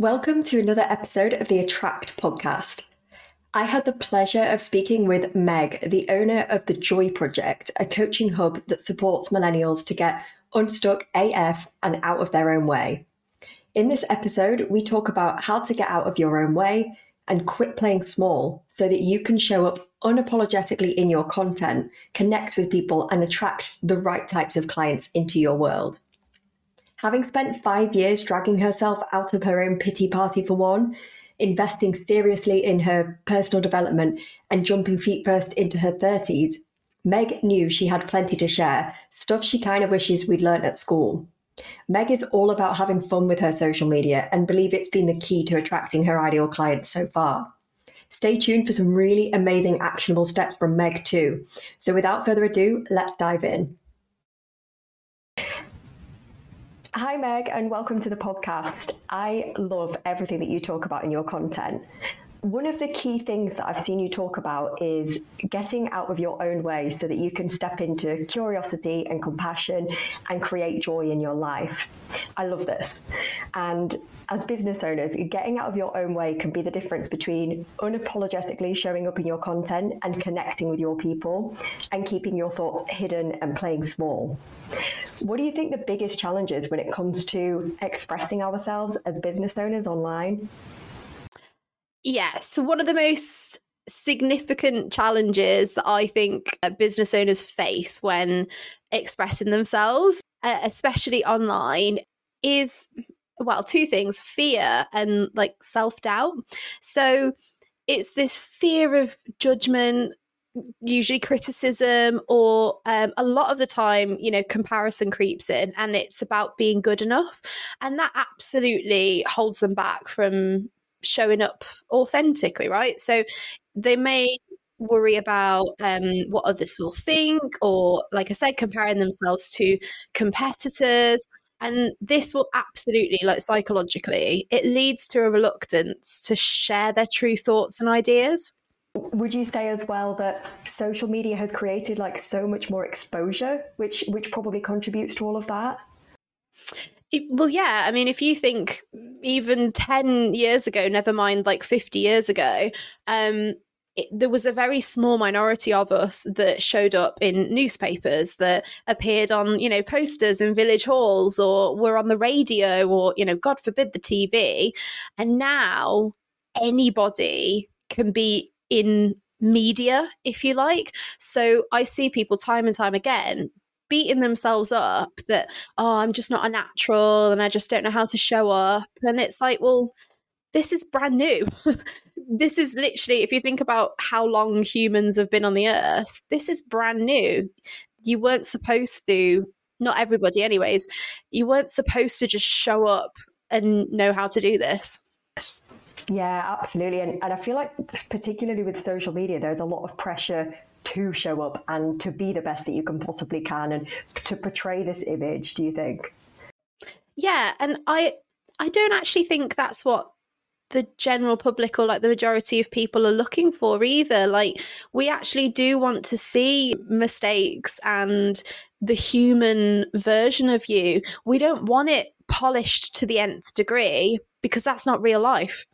Welcome to another episode of the Attract podcast. I had the pleasure of speaking with Meg, the owner of the Joy Project, a coaching hub that supports millennials to get unstuck AF and out of their own way. In this episode, we talk about how to get out of your own way and quit playing small so that you can show up unapologetically in your content, connect with people, and attract the right types of clients into your world. Having spent five years dragging herself out of her own pity party for one, investing seriously in her personal development, and jumping feet first into her 30s, Meg knew she had plenty to share, stuff she kind of wishes we'd learnt at school. Meg is all about having fun with her social media and believe it's been the key to attracting her ideal clients so far. Stay tuned for some really amazing actionable steps from Meg too. So without further ado, let's dive in. Hi, Meg, and welcome to the podcast. I love everything that you talk about in your content. One of the key things that I've seen you talk about is getting out of your own way so that you can step into curiosity and compassion and create joy in your life. I love this. And as business owners, getting out of your own way can be the difference between unapologetically showing up in your content and connecting with your people and keeping your thoughts hidden and playing small. What do you think the biggest challenge is when it comes to expressing ourselves as business owners online? Yeah, so one of the most significant challenges that I think business owners face when expressing themselves, especially online, is well, two things fear and like self doubt. So it's this fear of judgment, usually criticism, or um, a lot of the time, you know, comparison creeps in and it's about being good enough. And that absolutely holds them back from showing up authentically, right? So they may worry about um, what others will think, or like I said, comparing themselves to competitors. And this will absolutely, like psychologically, it leads to a reluctance to share their true thoughts and ideas. Would you say as well that social media has created like so much more exposure, which which probably contributes to all of that? It, well, yeah. I mean, if you think even 10 years ago, never mind like 50 years ago, um, it, there was a very small minority of us that showed up in newspapers that appeared on you know posters in village halls or were on the radio or you know god forbid the tv and now anybody can be in media if you like so i see people time and time again beating themselves up that oh i'm just not a natural and i just don't know how to show up and it's like well this is brand new this is literally, if you think about how long humans have been on the earth, this is brand new. You weren't supposed to, not everybody, anyways, you weren't supposed to just show up and know how to do this. Yeah, absolutely. And, and I feel like, particularly with social media, there's a lot of pressure to show up and to be the best that you can possibly can and to portray this image, do you think? Yeah. And I, I don't actually think that's what the general public or like the majority of people are looking for either. Like, we actually do want to see mistakes and the human version of you. We don't want it polished to the nth degree because that's not real life.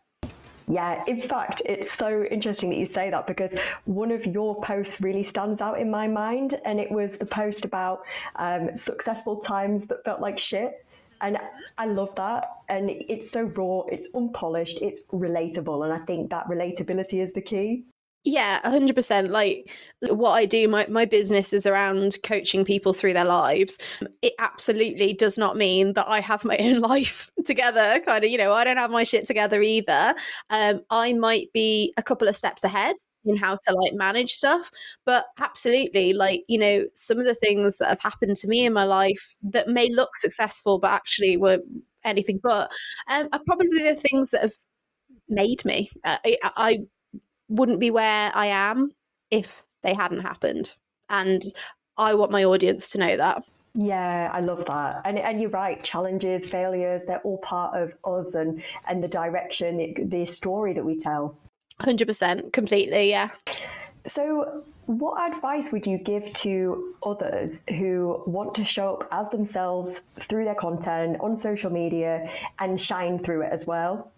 Yeah, in fact, it's so interesting that you say that because one of your posts really stands out in my mind, and it was the post about um, successful times that felt like shit. And I love that. And it's so raw, it's unpolished, it's relatable. And I think that relatability is the key. Yeah, 100%. Like what I do, my, my business is around coaching people through their lives. It absolutely does not mean that I have my own life together. Kind of, you know, I don't have my shit together either. Um, I might be a couple of steps ahead in how to like manage stuff. But absolutely, like, you know, some of the things that have happened to me in my life that may look successful, but actually were anything but, um, are probably the things that have made me. Uh, I, I wouldn't be where I am if they hadn't happened. And I want my audience to know that. Yeah, I love that. And and you're right, challenges, failures, they're all part of us and and the direction, the, the story that we tell. 100% completely, yeah. So, what advice would you give to others who want to show up as themselves through their content on social media and shine through it as well?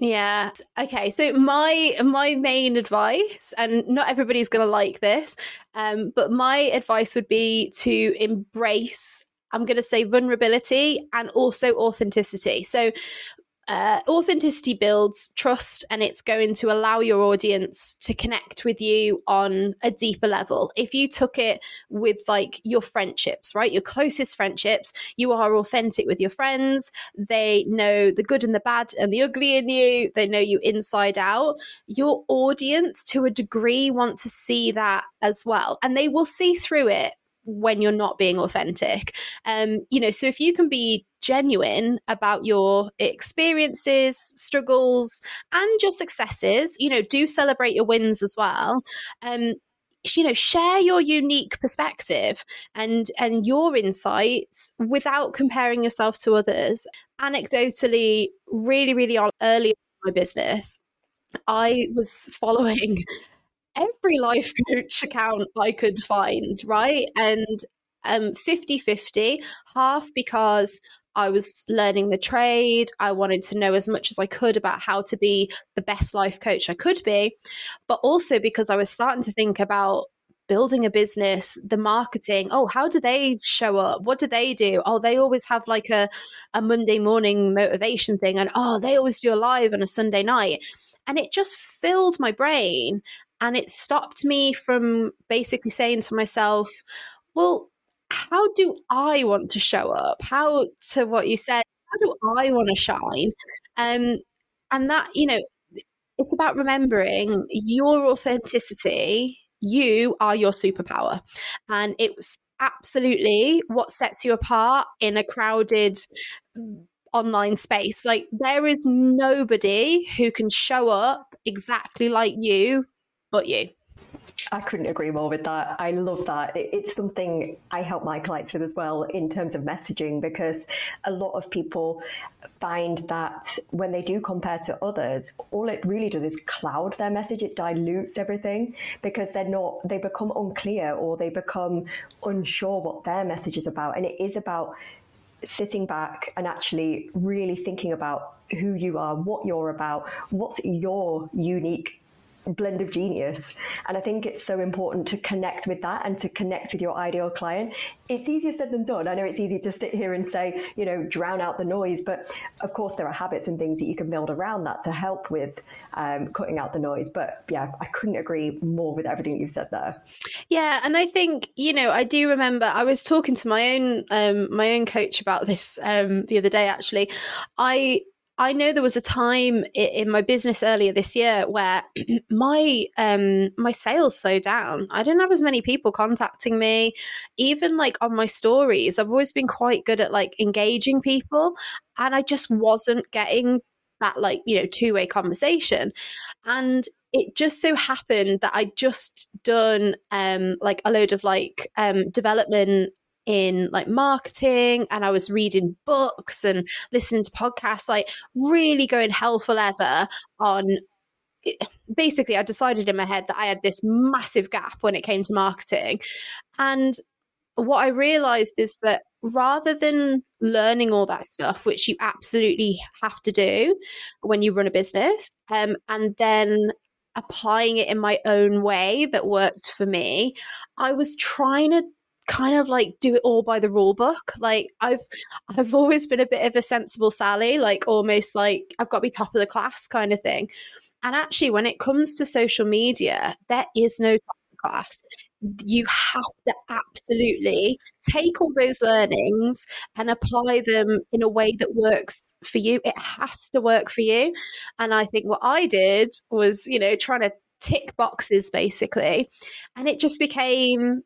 Yeah. Okay. So my my main advice, and not everybody's going to like this, um, but my advice would be to embrace. I'm going to say vulnerability and also authenticity. So uh, authenticity builds trust and it's going to allow your audience to connect with you on a deeper level. If you took it with like your friendships, right? Your closest friendships, you are authentic with your friends. They know the good and the bad and the ugly in you. They know you inside out. Your audience, to a degree, want to see that as well. And they will see through it when you're not being authentic. Um, you know, so if you can be genuine about your experiences, struggles, and your successes, you know, do celebrate your wins as well. Um, you know share your unique perspective and and your insights without comparing yourself to others anecdotally really really early in my business i was following every life coach account I could find, right? And um 50-50, half because I was learning the trade. I wanted to know as much as I could about how to be the best life coach I could be, but also because I was starting to think about building a business, the marketing. Oh, how do they show up? What do they do? Oh, they always have like a, a Monday morning motivation thing. And oh, they always do a live on a Sunday night. And it just filled my brain. And it stopped me from basically saying to myself, well, how do I want to show up? How, to what you said, how do I want to shine? Um, and that, you know, it's about remembering your authenticity. You are your superpower. And it was absolutely what sets you apart in a crowded online space. Like, there is nobody who can show up exactly like you but you. I couldn't agree more with that. I love that. It's something I help my clients with as well in terms of messaging because a lot of people find that when they do compare to others, all it really does is cloud their message. It dilutes everything because they're not, they become unclear or they become unsure what their message is about. And it is about sitting back and actually really thinking about who you are, what you're about, what's your unique blend of genius. And I think it's so important to connect with that and to connect with your ideal client. It's easier said than done. I know it's easy to sit here and say, you know, drown out the noise, but of course there are habits and things that you can build around that to help with um, cutting out the noise. But yeah, I couldn't agree more with everything you've said there. Yeah, and I think you know I do remember I was talking to my own um, my own coach about this um, the other day. Actually, I I know there was a time in my business earlier this year where my um my sales slowed down. I didn't have as many people contacting me, even like on my stories. I've always been quite good at like engaging people, and I just wasn't getting that like you know two way conversation, and it just so happened that I just done um like a load of like um development in like marketing and I was reading books and listening to podcasts, like really going hell for leather on basically I decided in my head that I had this massive gap when it came to marketing. And what I realized is that rather than learning all that stuff, which you absolutely have to do when you run a business, um, and then applying it in my own way that worked for me, I was trying to kind of like do it all by the rule book. Like I've I've always been a bit of a sensible Sally, like almost like I've got to be top of the class kind of thing. And actually when it comes to social media, there is no top of the class. You have to absolutely take all those learnings and apply them in a way that works for you. It has to work for you. And I think what I did was, you know, trying to tick boxes basically. And it just became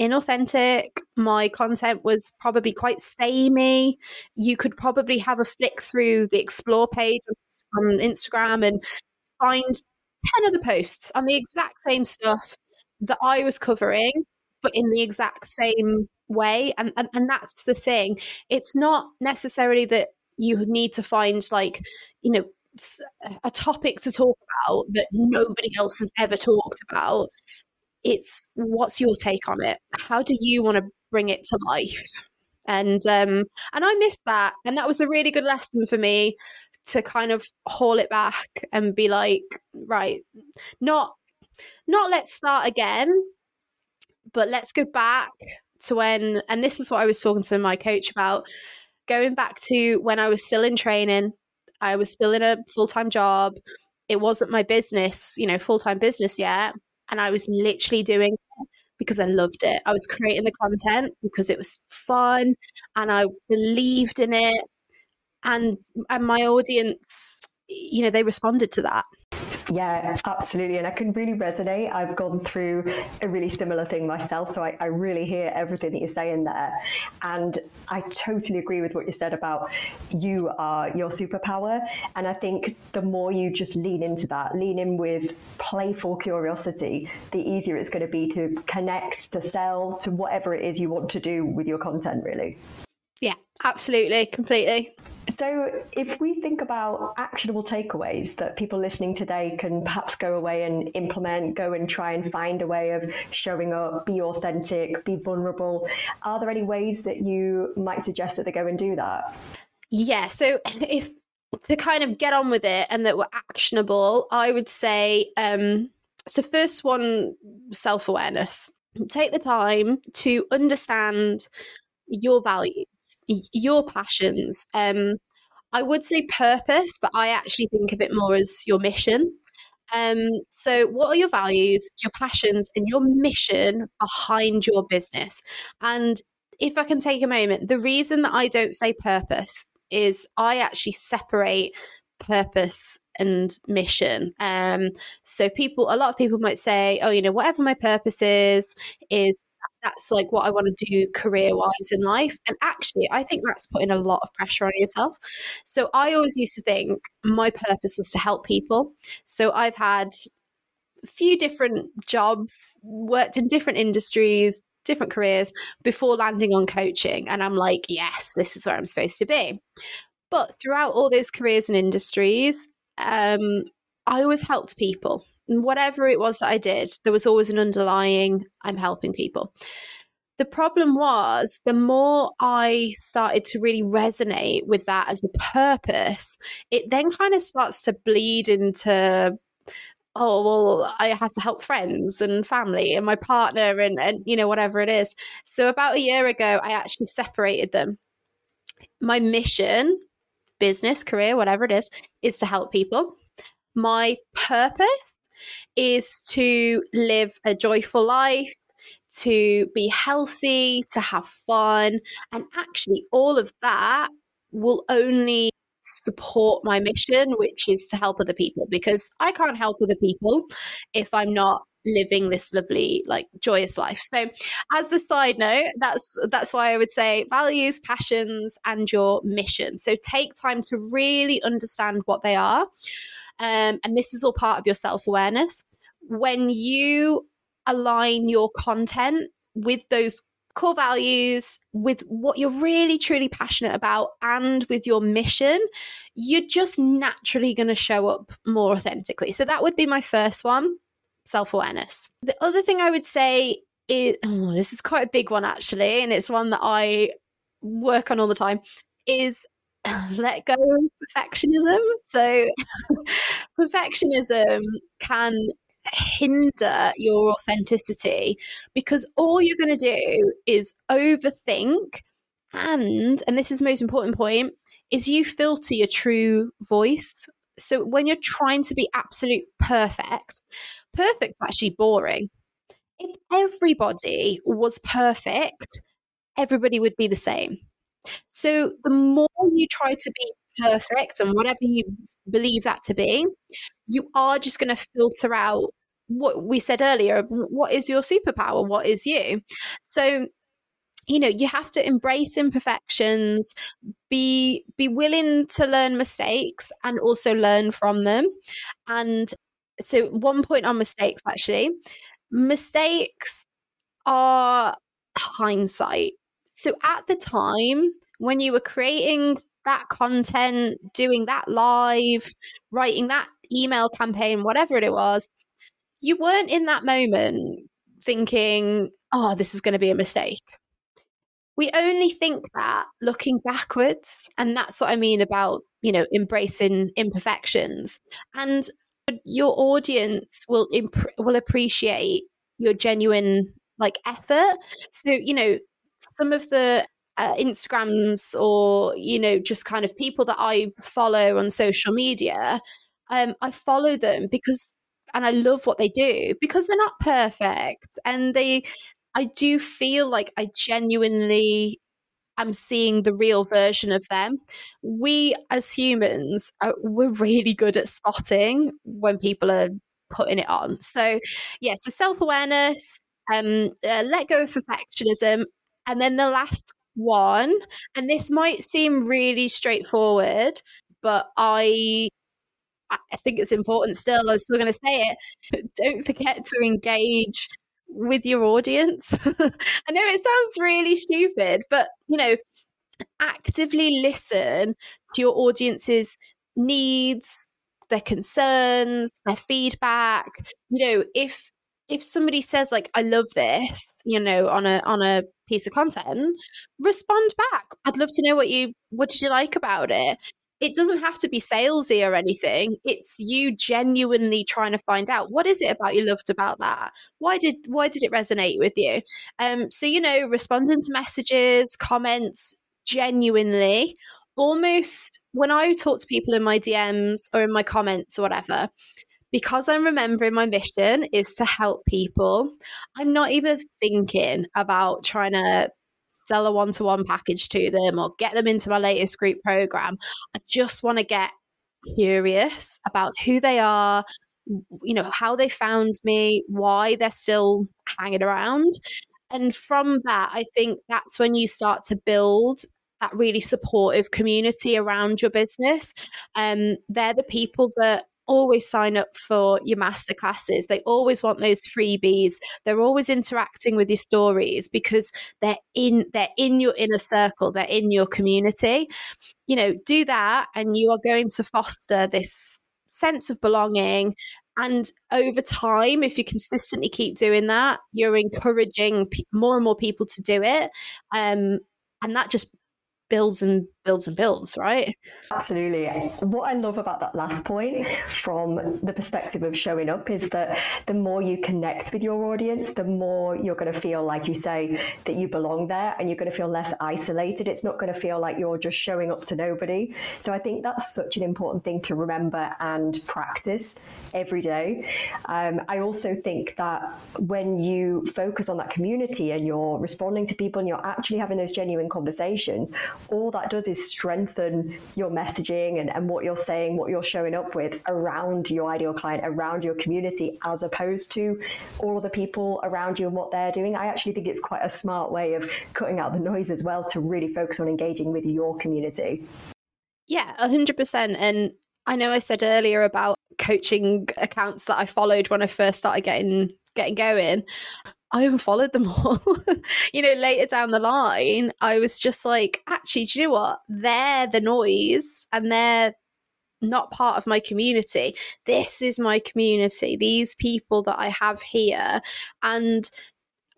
inauthentic. My content was probably quite samey. You could probably have a flick through the explore page on Instagram and find 10 other posts on the exact same stuff that I was covering, but in the exact same way. And, and, and that's the thing. It's not necessarily that you need to find, like, you know, a topic to talk about that nobody else has ever talked about it's what's your take on it? How do you want to bring it to life? And um, and I missed that, and that was a really good lesson for me to kind of haul it back and be like, right, not not let's start again, but let's go back to when and this is what I was talking to my coach about, going back to when I was still in training, I was still in a full-time job. It wasn't my business, you know, full-time business yet, and I was literally doing it because I loved it. I was creating the content because it was fun and I believed in it and and my audience you know they responded to that yeah, absolutely. And I can really resonate. I've gone through a really similar thing myself. So I, I, really hear everything that you're saying there. And I totally agree with what you said about you are your superpower. And I think the more you just lean into that, lean in with playful curiosity, the easier it's going to be to connect, to sell, to whatever it is you want to do with your content, really. Yeah, absolutely, completely. So, if we think about actionable takeaways that people listening today can perhaps go away and implement, go and try and find a way of showing up, be authentic, be vulnerable, are there any ways that you might suggest that they go and do that? Yeah. So, if to kind of get on with it and that were actionable, I would say um, so, first one, self awareness. Take the time to understand your values your passions. Um, I would say purpose, but I actually think of it more as your mission. Um, so, what are your values, your passions, and your mission behind your business? And if I can take a moment, the reason that I don't say purpose is I actually separate purpose and mission. Um, so people, a lot of people might say, "Oh, you know, whatever my purpose is, is that's like what I want to do career wise in life. And actually, I think that's putting a lot of pressure on yourself. So I always used to think my purpose was to help people. So I've had a few different jobs, worked in different industries, different careers before landing on coaching. And I'm like, yes, this is where I'm supposed to be. But throughout all those careers and industries, um, I always helped people whatever it was that I did, there was always an underlying I'm helping people. The problem was the more I started to really resonate with that as a purpose, it then kind of starts to bleed into oh well i have to help friends and family and my partner and, and you know whatever it is. So about a year ago i actually separated them. My mission business career whatever it is is to help people. My purpose is to live a joyful life, to be healthy, to have fun. And actually, all of that will only support my mission, which is to help other people because I can't help other people if I'm not living this lovely like joyous life so as the side note that's that's why i would say values passions and your mission so take time to really understand what they are um, and this is all part of your self awareness. When you align your content with those core values, with what you're really truly passionate about, and with your mission, you're just naturally going to show up more authentically. So that would be my first one self awareness. The other thing I would say is oh, this is quite a big one actually, and it's one that I work on all the time is let go of perfectionism. So, perfectionism can hinder your authenticity because all you're going to do is overthink and and this is the most important point is you filter your true voice. So when you're trying to be absolute perfect perfect's actually boring. If everybody was perfect everybody would be the same. So the more you try to be perfect and whatever you believe that to be, you are just going to filter out what we said earlier what is your superpower? What is you? So you know you have to embrace imperfections be be willing to learn mistakes and also learn from them and so one point on mistakes actually mistakes are hindsight so at the time when you were creating that content, doing that live, writing that email campaign, whatever it was, you weren't in that moment thinking, oh, this is going to be a mistake. we only think that looking backwards. And that's what I mean about, you know, embracing imperfections. And your audience will imp- will appreciate your genuine like effort. So, you know, some of the uh, Instagrams or, you know, just kind of people that I follow on social media, um, I follow them because and I love what they do because they're not perfect and they I do feel like I genuinely am seeing the real version of them. We as humans, are, we're really good at spotting when people are putting it on. So, yeah, so self awareness, um, uh, let go of perfectionism. And then the last one, and this might seem really straightforward, but I I think it's important still. I'm still going to say it. Don't forget to engage with your audience. I know it sounds really stupid, but you know, actively listen to your audience's needs, their concerns, their feedback. You know, if if somebody says like I love this, you know, on a on a piece of content, respond back. I'd love to know what you what did you like about it? it doesn't have to be salesy or anything. It's you genuinely trying to find out what is it about you loved about that. Why did why did it resonate with you? Um, so you know, responding to messages, comments, genuinely. Almost when I talk to people in my DMs or in my comments or whatever, because I'm remembering my mission is to help people, I'm not even thinking about trying to sell a one to one package to them or get them into my latest group program. I just want to get curious about who they are, you know, how they found me, why they're still hanging around. And from that, I think that's when you start to build that really supportive community around your business. Um, they're the people that always sign up for your masterclasses. They always want those freebies. They're always interacting with your stories because they're in they're in your inner circle, they're in your community. You know, do that and you are going to foster this sense of belonging and over time, if you consistently keep doing that, you're encouraging more and more people to do it. Um, and that just builds and builds and builds, right? Absolutely. What I love about that last point from the perspective of showing up is that the more you connect with your audience, the more you're going to feel, like you say, that you belong there and you're going to feel less isolated. It's not going to feel like you're just showing up to nobody. So I think that's such an important thing to remember and practice every day. Um, I also think that when you focus on that community and you're responding to people and you're actually having those genuine conversations, all that does is strengthen your messaging and, and what you're saying, what you're showing up with around your ideal client, around your community, as opposed to all the people around you and what they're doing. I actually think it's quite a smart way of cutting out the noise as well to really focus on engaging with your community. Yeah, 100%. And I know I said earlier about coaching accounts that I followed when I first started getting getting going. I unfollowed them all. you know, later down the line, I was just like, actually, do you know what? They're the noise and they're not part of my community. This is my community, these people that I have here. And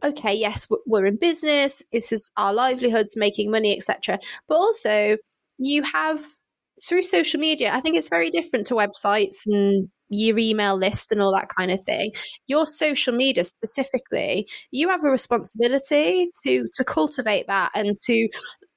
okay, yes, we're in business, this is our livelihoods, making money, etc. But also, you have through social media, I think it's very different to websites and your email list and all that kind of thing. Your social media specifically you have a responsibility to to cultivate that and to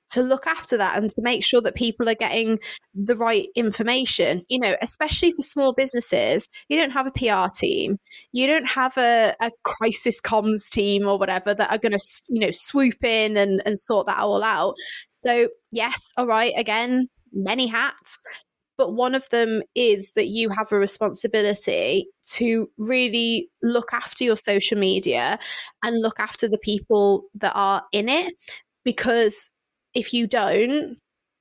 to look after that and to make sure that people are getting the right information. You know especially for small businesses you don't have a pr team. You don't have a, a crisis comms team or whatever that are going to you know swoop in and, and sort that all out. So yes all right again many hats but one of them is that you have a responsibility to really look after your social media and look after the people that are in it because if you don't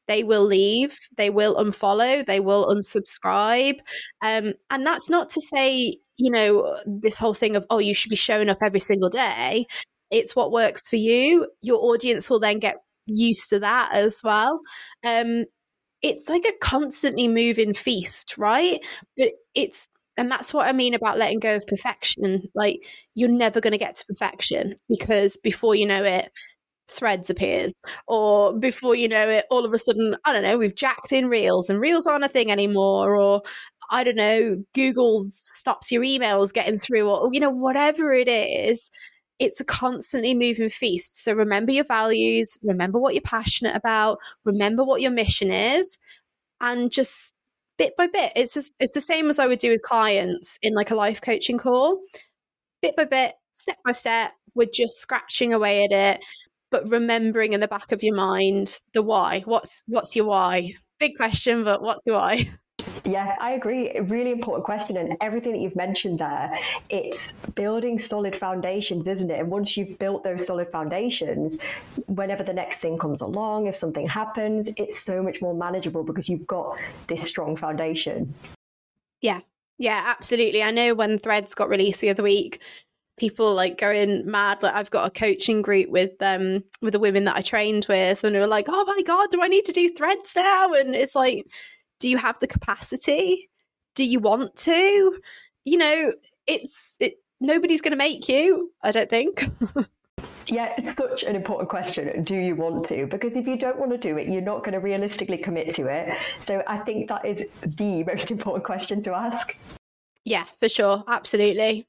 they will leave they will unfollow they will unsubscribe. Um, and that's not to say you know this whole thing of oh you should be showing up every single day. It's what works for you. Your audience will then get used to that as well. Um, it's like a constantly moving feast, right? But it's and that's what I mean about letting go of perfection. Like you're never going to get to perfection because before you know it, threads appears or before you know it all of a sudden i don't know we've jacked in reels and reels aren't a thing anymore or i don't know google stops your emails getting through or you know whatever it is it's a constantly moving feast so remember your values remember what you're passionate about remember what your mission is and just bit by bit it's just, it's the same as i would do with clients in like a life coaching call bit by bit step by step we're just scratching away at it but remembering in the back of your mind the why. What's what's your why? Big question, but what's your why? Yeah, I agree. Really important question. And everything that you've mentioned there, it's building solid foundations, isn't it? And once you've built those solid foundations, whenever the next thing comes along, if something happens, it's so much more manageable because you've got this strong foundation. Yeah. Yeah, absolutely. I know when Threads got released the other week, people like going mad like i've got a coaching group with um with the women that i trained with and they were like oh my god do i need to do threads now and it's like do you have the capacity do you want to you know it's it nobody's going to make you i don't think Yeah, it's such an important question. Do you want to? Because if you don't want to do it, you're not going to realistically commit to it. So I think that is the most important question to ask. Yeah, for sure. Absolutely.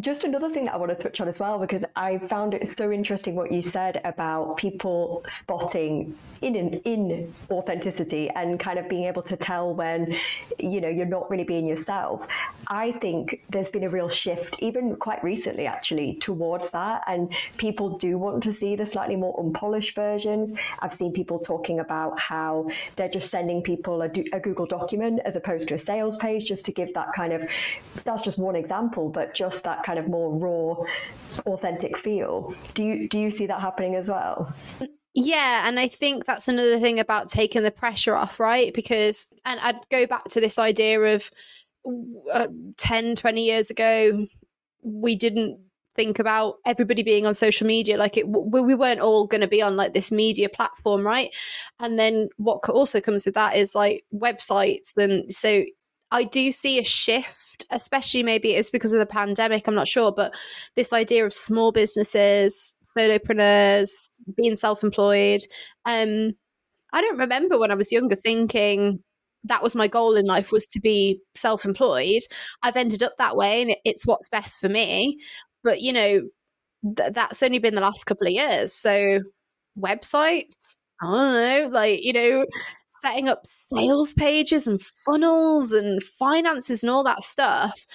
Just another thing that I want to touch on as well, because I found it so interesting what you said about people spotting in in authenticity and kind of being able to tell when you know you're not really being yourself. I think there's been a real shift, even quite recently, actually, towards that, and people do want to see the slightly more unpolished versions. I've seen people talking about how they're just sending people a, a Google document as opposed to a sales page, just to give that kind of. That's just one example, but just that kind of more raw, authentic feel. Do you do you see that happening as well? Yeah, and I think that's another thing about taking the pressure off, right? Because, and I'd go back to this idea of uh, 10, 20 years ago, we didn't think about everybody being on social media like it we weren't all going to be on like this media platform right and then what also comes with that is like websites and so i do see a shift especially maybe it's because of the pandemic, I'm not sure, but this idea of small businesses, solopreneurs, being self employed. Um, I don't remember when I was younger thinking that was my goal in life was to be self employed. I've ended up that way and it's what's best for me. But, you know, th- that's only been the last couple of years. So, websites, I don't know, like, you know, setting up sales pages and funnels and finances and all that stuff,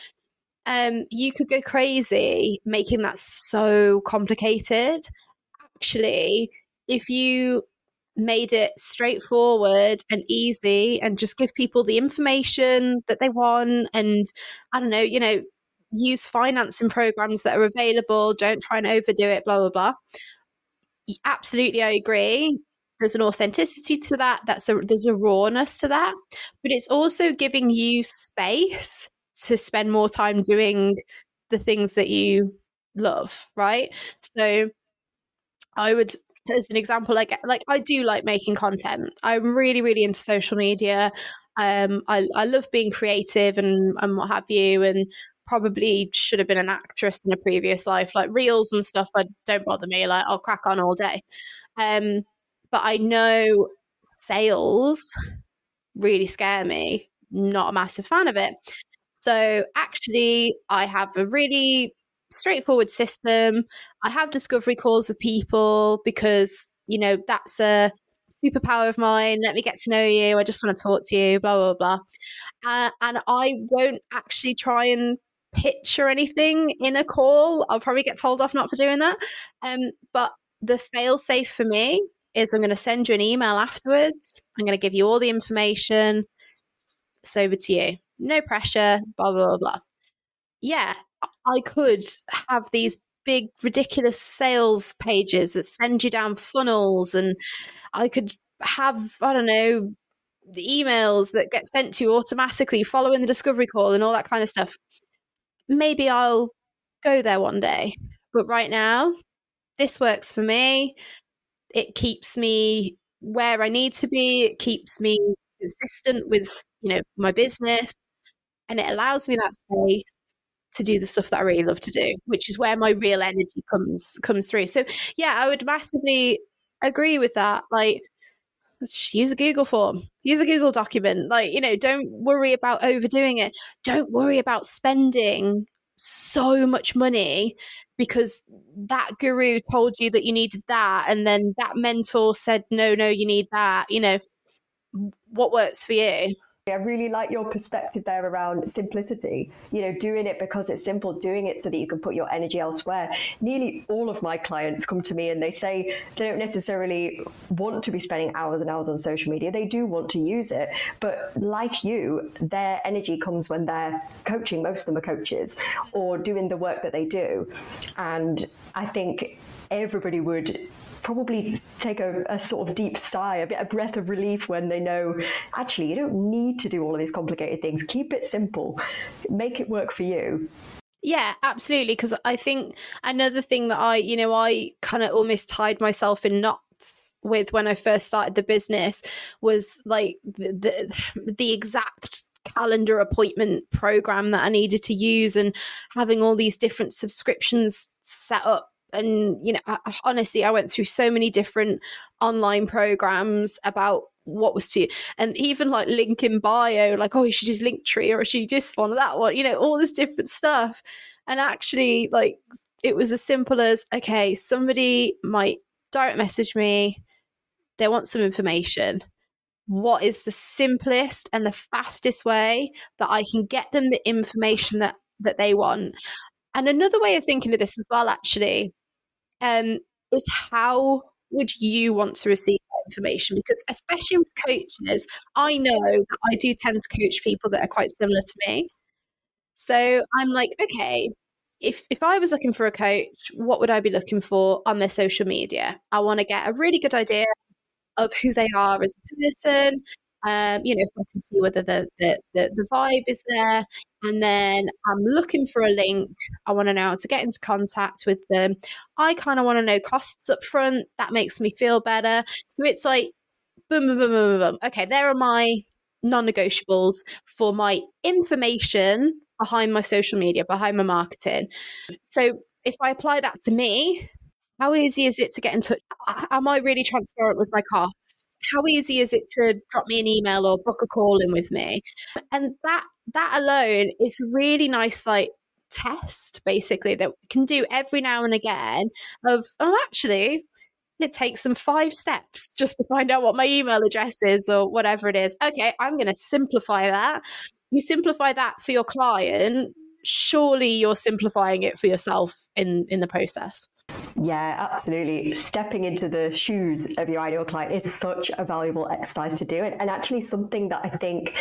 um, you could go crazy making that so complicated. Actually, if you made it straightforward and easy and just give people the information that they want and I don't know, you know, use financing programs that are available, don't try and overdo it, blah, blah, blah. Absolutely, I agree there's an authenticity to that that's a there's a rawness to that but it's also giving you space to spend more time doing the things that you love right? So i would as an example like like i do like making content. I'm really really into social media. Um i, I love being creative and and what have you and probably should have been an actress in a previous life. Like reels and stuff i don't bother me. Like i'll crack on all day. Um but I know sales really scare me. Not a massive fan of it. So actually, I have a really straightforward system. I have discovery calls with people because, you know, that's a superpower of mine. Let me get to know you. I just want to talk to you, blah, blah, blah. Uh, and I won't actually try and pitch or anything in a call. I'll probably get told off not for doing that. Um, but the fail safe for me is I'm going to send you an email afterwards. I'm going to give you all the information. It's over to you. No pressure, blah, blah, blah, blah. Yeah, I could have these big, ridiculous sales pages that send you down funnels, and I could have, I don't know, the emails that get sent to you automatically following the discovery call and all that kind of stuff. Maybe I'll go there one day. But right now, this works for me it keeps me where I need to be. It keeps me consistent with, you know, my business. And it allows me that space to do the stuff that I really love to do, which is where my real energy comes comes through. So yeah, I would massively agree with that. Like use a Google form, use a Google document. Like, you know, don't worry about overdoing it. Don't worry about spending so much money because that guru told you that you needed that. And then that mentor said, no, no, you need that. You know, what works for you? I really like your perspective there around simplicity. You know, doing it because it's simple, doing it so that you can put your energy elsewhere. Nearly all of my clients come to me and they say they don't necessarily want to be spending hours and hours on social media. They do want to use it. But like you, their energy comes when they're coaching. Most of them are coaches or doing the work that they do. And I think everybody would probably take a, a, sort of deep sigh, a bit a breath of relief when they know actually you don't need to do all of these complicated things. Keep it simple, make it work for you. Yeah, absolutely. Because I think another thing that I, you know, I kind of almost tied myself in knots with when I first started the business was like the, the, the exact calendar appointment program that I needed to use and having all these different subscriptions set up and you know I, honestly i went through so many different online programs about what was to and even like link in bio like oh you should use linktree or should you this one that one you know all this different stuff. And actually like it was as simple as okay somebody might direct message me. They want some information. What is the simplest and the fastest way that i can get them the information that that they want and another way of thinking of this as well actually um, is how would you want to receive that information? Because especially with coaches, I know that I do tend to coach people that are quite similar to me. So I'm like, okay, if if I was looking for a coach, what would I be looking for on their social media? I want to get a really good idea of who they are as a person, um, you know, so I can see whether the, the, the, the vibe is there. And then I'm looking for a link. I want to know how to get into contact with them. I kind of want to know costs up front. That makes me feel better. So it's like, boom, boom, boom, boom, boom. Okay, there are my non negotiables for my information behind my social media, behind my marketing. So if I apply that to me, how easy is it to get in touch? Am I really transparent with my costs? How easy is it to drop me an email or book a call in with me? And that that alone is really nice like test basically that we can do every now and again of oh actually it takes them five steps just to find out what my email address is or whatever it is. Okay, I'm going to simplify that. You simplify that for your client, surely you're simplifying it for yourself in in the process. Yeah, absolutely. Stepping into the shoes of your ideal client is such a valuable exercise to do, and and actually something that I think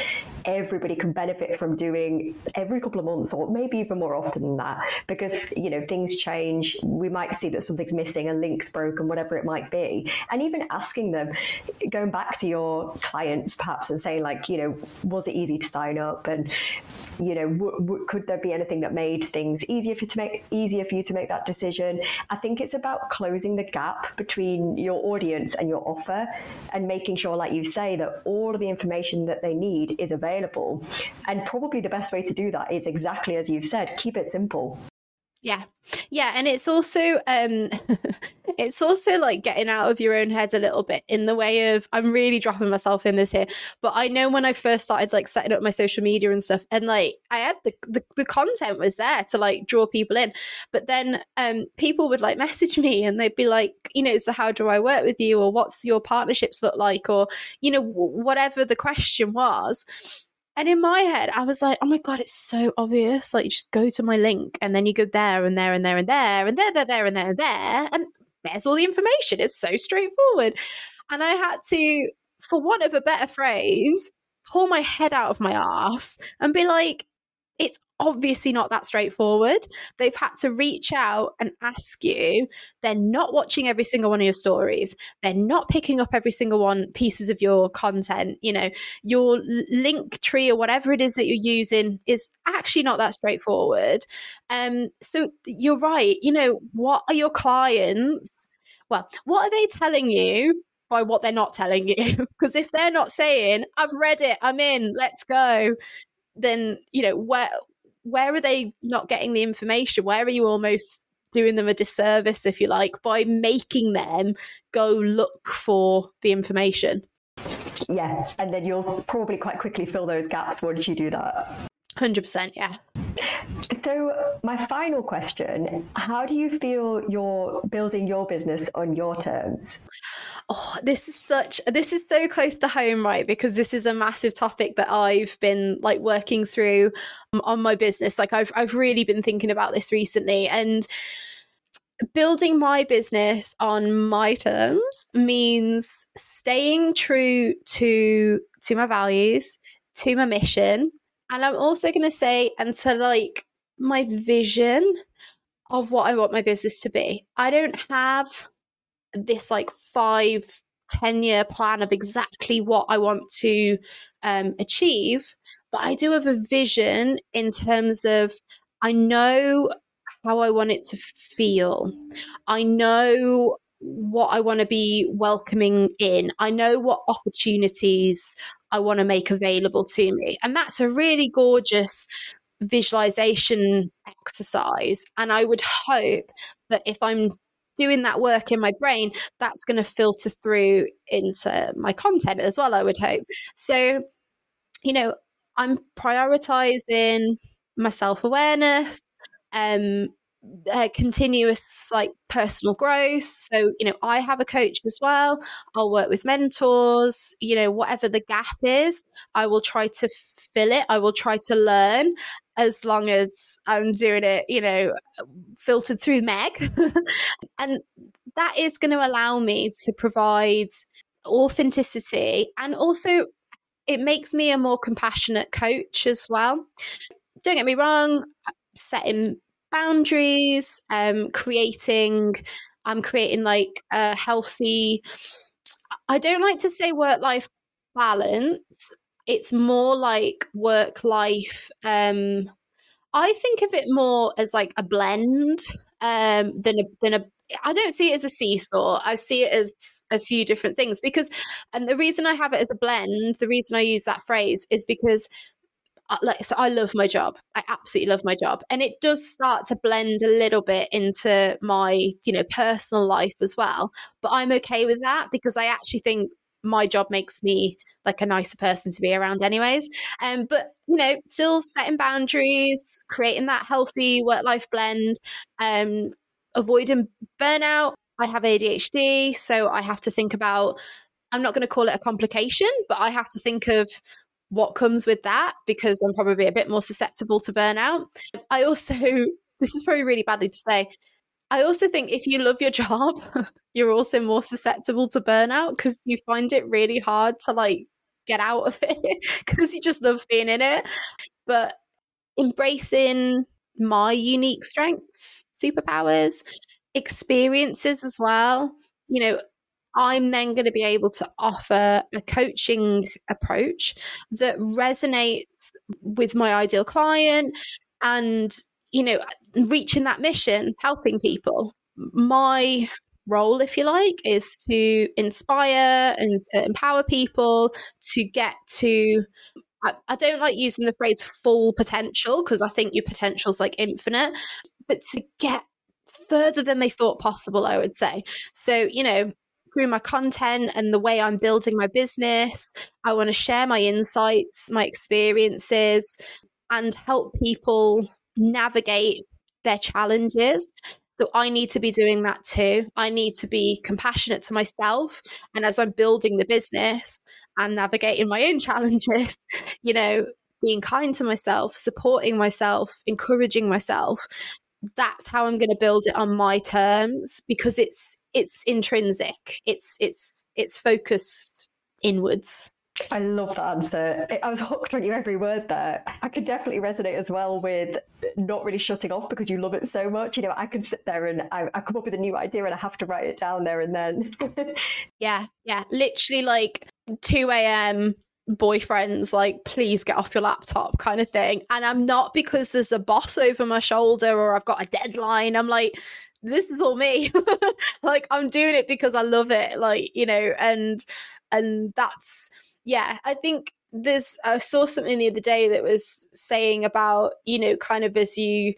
everybody can benefit from doing every couple of months, or maybe even more often than that, because you know things change. We might see that something's missing, a link's broken, whatever it might be, and even asking them, going back to your clients perhaps and saying like, you know, was it easy to sign up, and you know, w- w- could there be anything that made things easier for to make easier for you to make that decision? I think it's about closing the gap between your audience and your offer and making sure, like you say, that all of the information that they need is available. And probably the best way to do that is exactly as you've said keep it simple. Yeah. Yeah, and it's also um it's also like getting out of your own head a little bit in the way of I'm really dropping myself in this here, but I know when I first started like setting up my social media and stuff and like I had the the, the content was there to like draw people in, but then um people would like message me and they'd be like, you know, so how do I work with you or what's your partnerships look like or you know whatever the question was and in my head, I was like, oh my God, it's so obvious. Like, you just go to my link and then you go there and there and there and there and there, there, there and there and there. And there's all the information. It's so straightforward. And I had to, for want of a better phrase, pull my head out of my ass and be like, it's obviously not that straightforward. They've had to reach out and ask you. They're not watching every single one of your stories. They're not picking up every single one pieces of your content. You know, your link tree or whatever it is that you're using is actually not that straightforward. Um, so you're right. You know, what are your clients? Well, what are they telling you by what they're not telling you. Because if they're not saying, I've read it, I'm in, let's go, then, you know, where where are they not getting the information? Where are you almost doing them a disservice, if you like, by making them go look for the information? Yeah, and then you'll probably quite quickly fill those gaps once you do that. 100%, yeah. So, my final question How do you feel you're building your business on your terms? Oh, this is such, this is so close to home, right? Because this is a massive topic that I've been like working through um, on my business. Like, I've, I've really been thinking about this recently. And building my business on my terms means staying true to to my values to my mission and i'm also going to say and to like my vision of what i want my business to be i don't have this like five ten year plan of exactly what i want to um, achieve but i do have a vision in terms of i know how I want it to feel. I know what I want to be welcoming in. I know what opportunities I want to make available to me. And that's a really gorgeous visualization exercise. And I would hope that if I'm doing that work in my brain, that's going to filter through into my content as well, I would hope. So, you know, I'm prioritizing my self awareness, um, uh, continuous like personal growth. So you know i have a coach as well. I'll work with mentors you know whatever the gap is i will try to fill it. I will try to learn as long as i'm doing it you know filtered through meg. And that is going to allow me to provide authenticity and also it makes me a more compassionate coach as well. Don't get me wrong setting boundaries, um, creating, I'm creating like a healthy, I don't like to say work life balance. It's more like work life. Um, I think of it more as like a blend um, than a than a. I don't see it as a seesaw. I see it as a few different things because, and the reason I have it as a blend, the reason I use that phrase is because like so I love my job. I absolutely love my job. And it does start to blend a little bit into my, you know, personal life as well. But I'm okay with that because I actually think my job makes me like a nicer person to be around anyways. Um but you know, still setting boundaries, creating that healthy work-life blend, um avoiding burnout. I have ADHD, so I have to think about I'm not going to call it a complication, but I have to think of what comes with that because I'm probably a bit more susceptible to burnout. I also, this is probably really badly to say, I also think if you love your job, you're also more susceptible to burnout because you find it really hard to like get out of it because you just love being in it. But embracing my unique strengths, superpowers, experiences as well. You know, I'm then going to be able to offer a coaching approach that resonates with my ideal client and, you know, reaching that mission, helping people. My role, if you like, is to inspire and to empower people to get to. I, I don't like using the phrase full potential because I think your potential is like infinite, but to get further than they thought possible, I would say. So, you know, through my content and the way I'm building my business. I want to share my insights, my experiences, and help people navigate their challenges. So I need to be doing that too. I need to be compassionate to myself. And as I'm building the business and navigating my own challenges, you know, being kind to myself, supporting myself, encouraging myself, that's how I'm going to build it on my terms because it's it's intrinsic. It's it's it's focused inwards. I love that answer. I was hooked on your every word there. I could definitely resonate as well with not really shutting off because you love it so much. You know, I can sit there and I, I come up with a new idea and I have to write it down there and then. yeah, yeah. Literally like 2 a.m boyfriends like please get off your laptop kind of thing. And i'm not because there's a boss over my shoulder or i've got a deadline. I'm like this is all me. Like i'm doing it because i love it like you know and and that's yeah i think there's I saw something the other day that was saying about, you know, kind of as you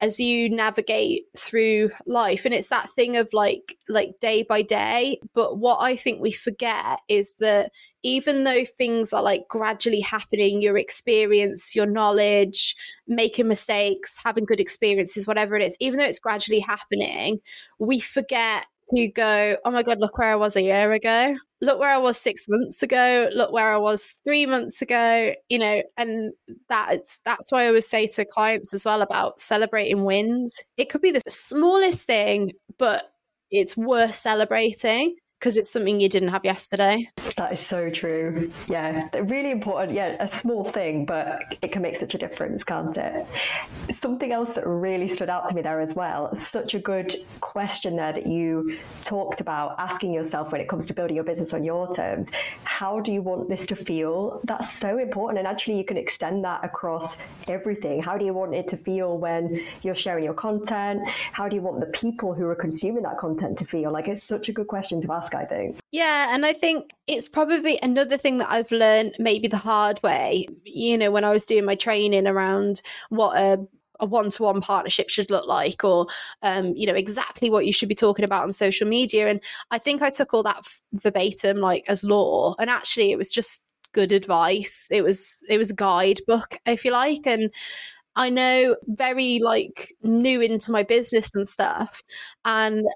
as you navigate through life and it's that thing of like like day by day. But what i think we forget is that even though things are like gradually happening your experience your knowledge making mistakes having good experiences whatever it is even though it's gradually happening we forget to go, oh my God, look where I was a year ago. Look where I was six months ago. Look where I was three months ago. You know, and that's that's why I always say to clients as well about celebrating wins. It could be the smallest thing, but it's worth celebrating because it's something you didn't have yesterday. That is so true. Yeah, really important. Yeah, a small thing, but it can make such a difference, can't it? Something else that really stood out to me there as well, such a good question there that you talked about asking yourself when it comes to building your business on your terms. How do you want this to feel? That's so important. And actually, you can extend that across everything. How do you want it to feel when you're sharing your content? How do you want the people who are consuming that content to feel? Like, it's such a good question to ask I think. Yeah, and I think it's probably another thing that I've learned maybe the hard way. You know, when I was doing my training around what a a one-to-one partnership should look like or um, you know exactly what you should be talking about on social media and i think i took all that f- verbatim like as law and actually it was just good advice it was it was a guidebook if you like and i know very like new into my business and stuff and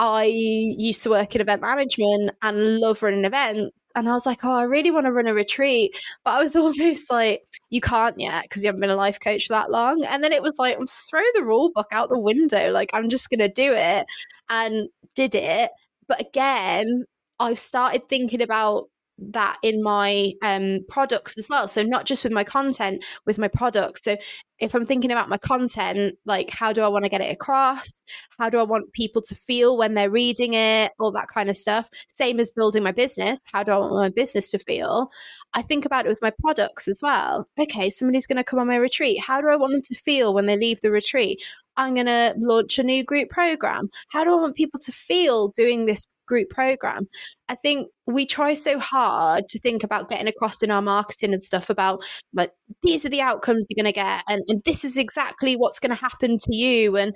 I used to work in event management and love running events. And I was like, oh, I really want to run a retreat. But I was almost like, you can't yet because you haven't been a life coach for that long. And then it was like, throw the rule book out the window. Like, I'm just going to do it and did it. But again, I've started thinking about that in my um, products as well. So not just with my content, with my products. So if I'm thinking about my content, like how do I want to get it across? How do I want people to feel when they're reading it? All that kind of stuff. Same as building my business. How do I want my business to feel? I think about it with my products as well. Okay, somebody's going to come on my retreat. How do I want them to feel when they leave the retreat? I'm going to launch a new group program. How do I want people to feel doing this group program. I think we try so hard to think about getting across in our marketing and stuff about like these are the outcomes you're going to get and, and this is exactly what's going to happen to you. And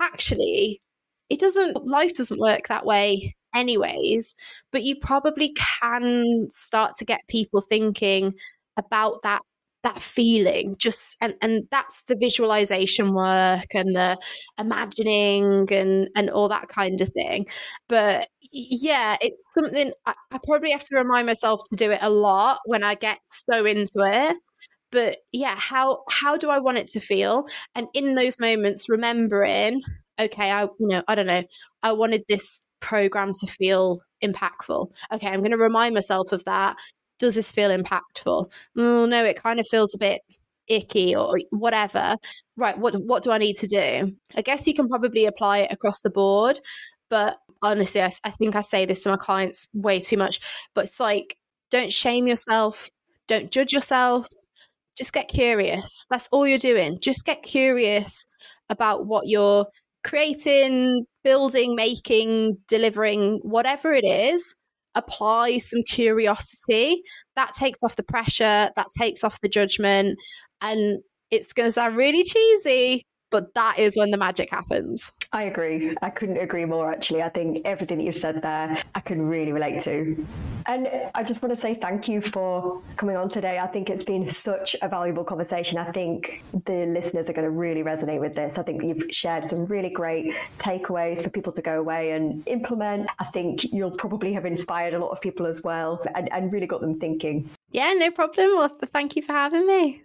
actually, it doesn't, life doesn't work that way anyways, but you probably can start to get people thinking about that that feeling just and and that's the visualization work and the imagining and and all that kind of thing. But yeah it's something I, I probably have to remind myself to do it a lot when i get so into it. But yeah how how do i want it to feel? And in those moments remembering okay i you know i don't know i wanted this program to feel impactful. Okay i'm going to remind myself of that does this feel impactful? Oh, no, it kind of feels a bit icky or whatever. Right, what what do I need to do? I guess you can probably apply it across the board, but honestly, I, I think I say this to my clients way too much. But it's like, don't shame yourself, don't judge yourself, just get curious. That's all you're doing. Just get curious about what you're creating, building, making, delivering, whatever it is apply some curiosity, that takes off the pressure, that takes off the judgment. And it's going to sound really cheesy, but that is when the magic happens. I agree. I couldn't agree more, actually. I think everything that you said there, I can really relate to. And I just want to say thank you for coming on today. I think it's been such a valuable conversation. I think the listeners are going to really resonate with this. I think you've shared some really great takeaways for people to go away and implement. I think you'll probably have inspired a lot of people as well and, and really got them thinking. Yeah, no problem. Well, thank you for having me.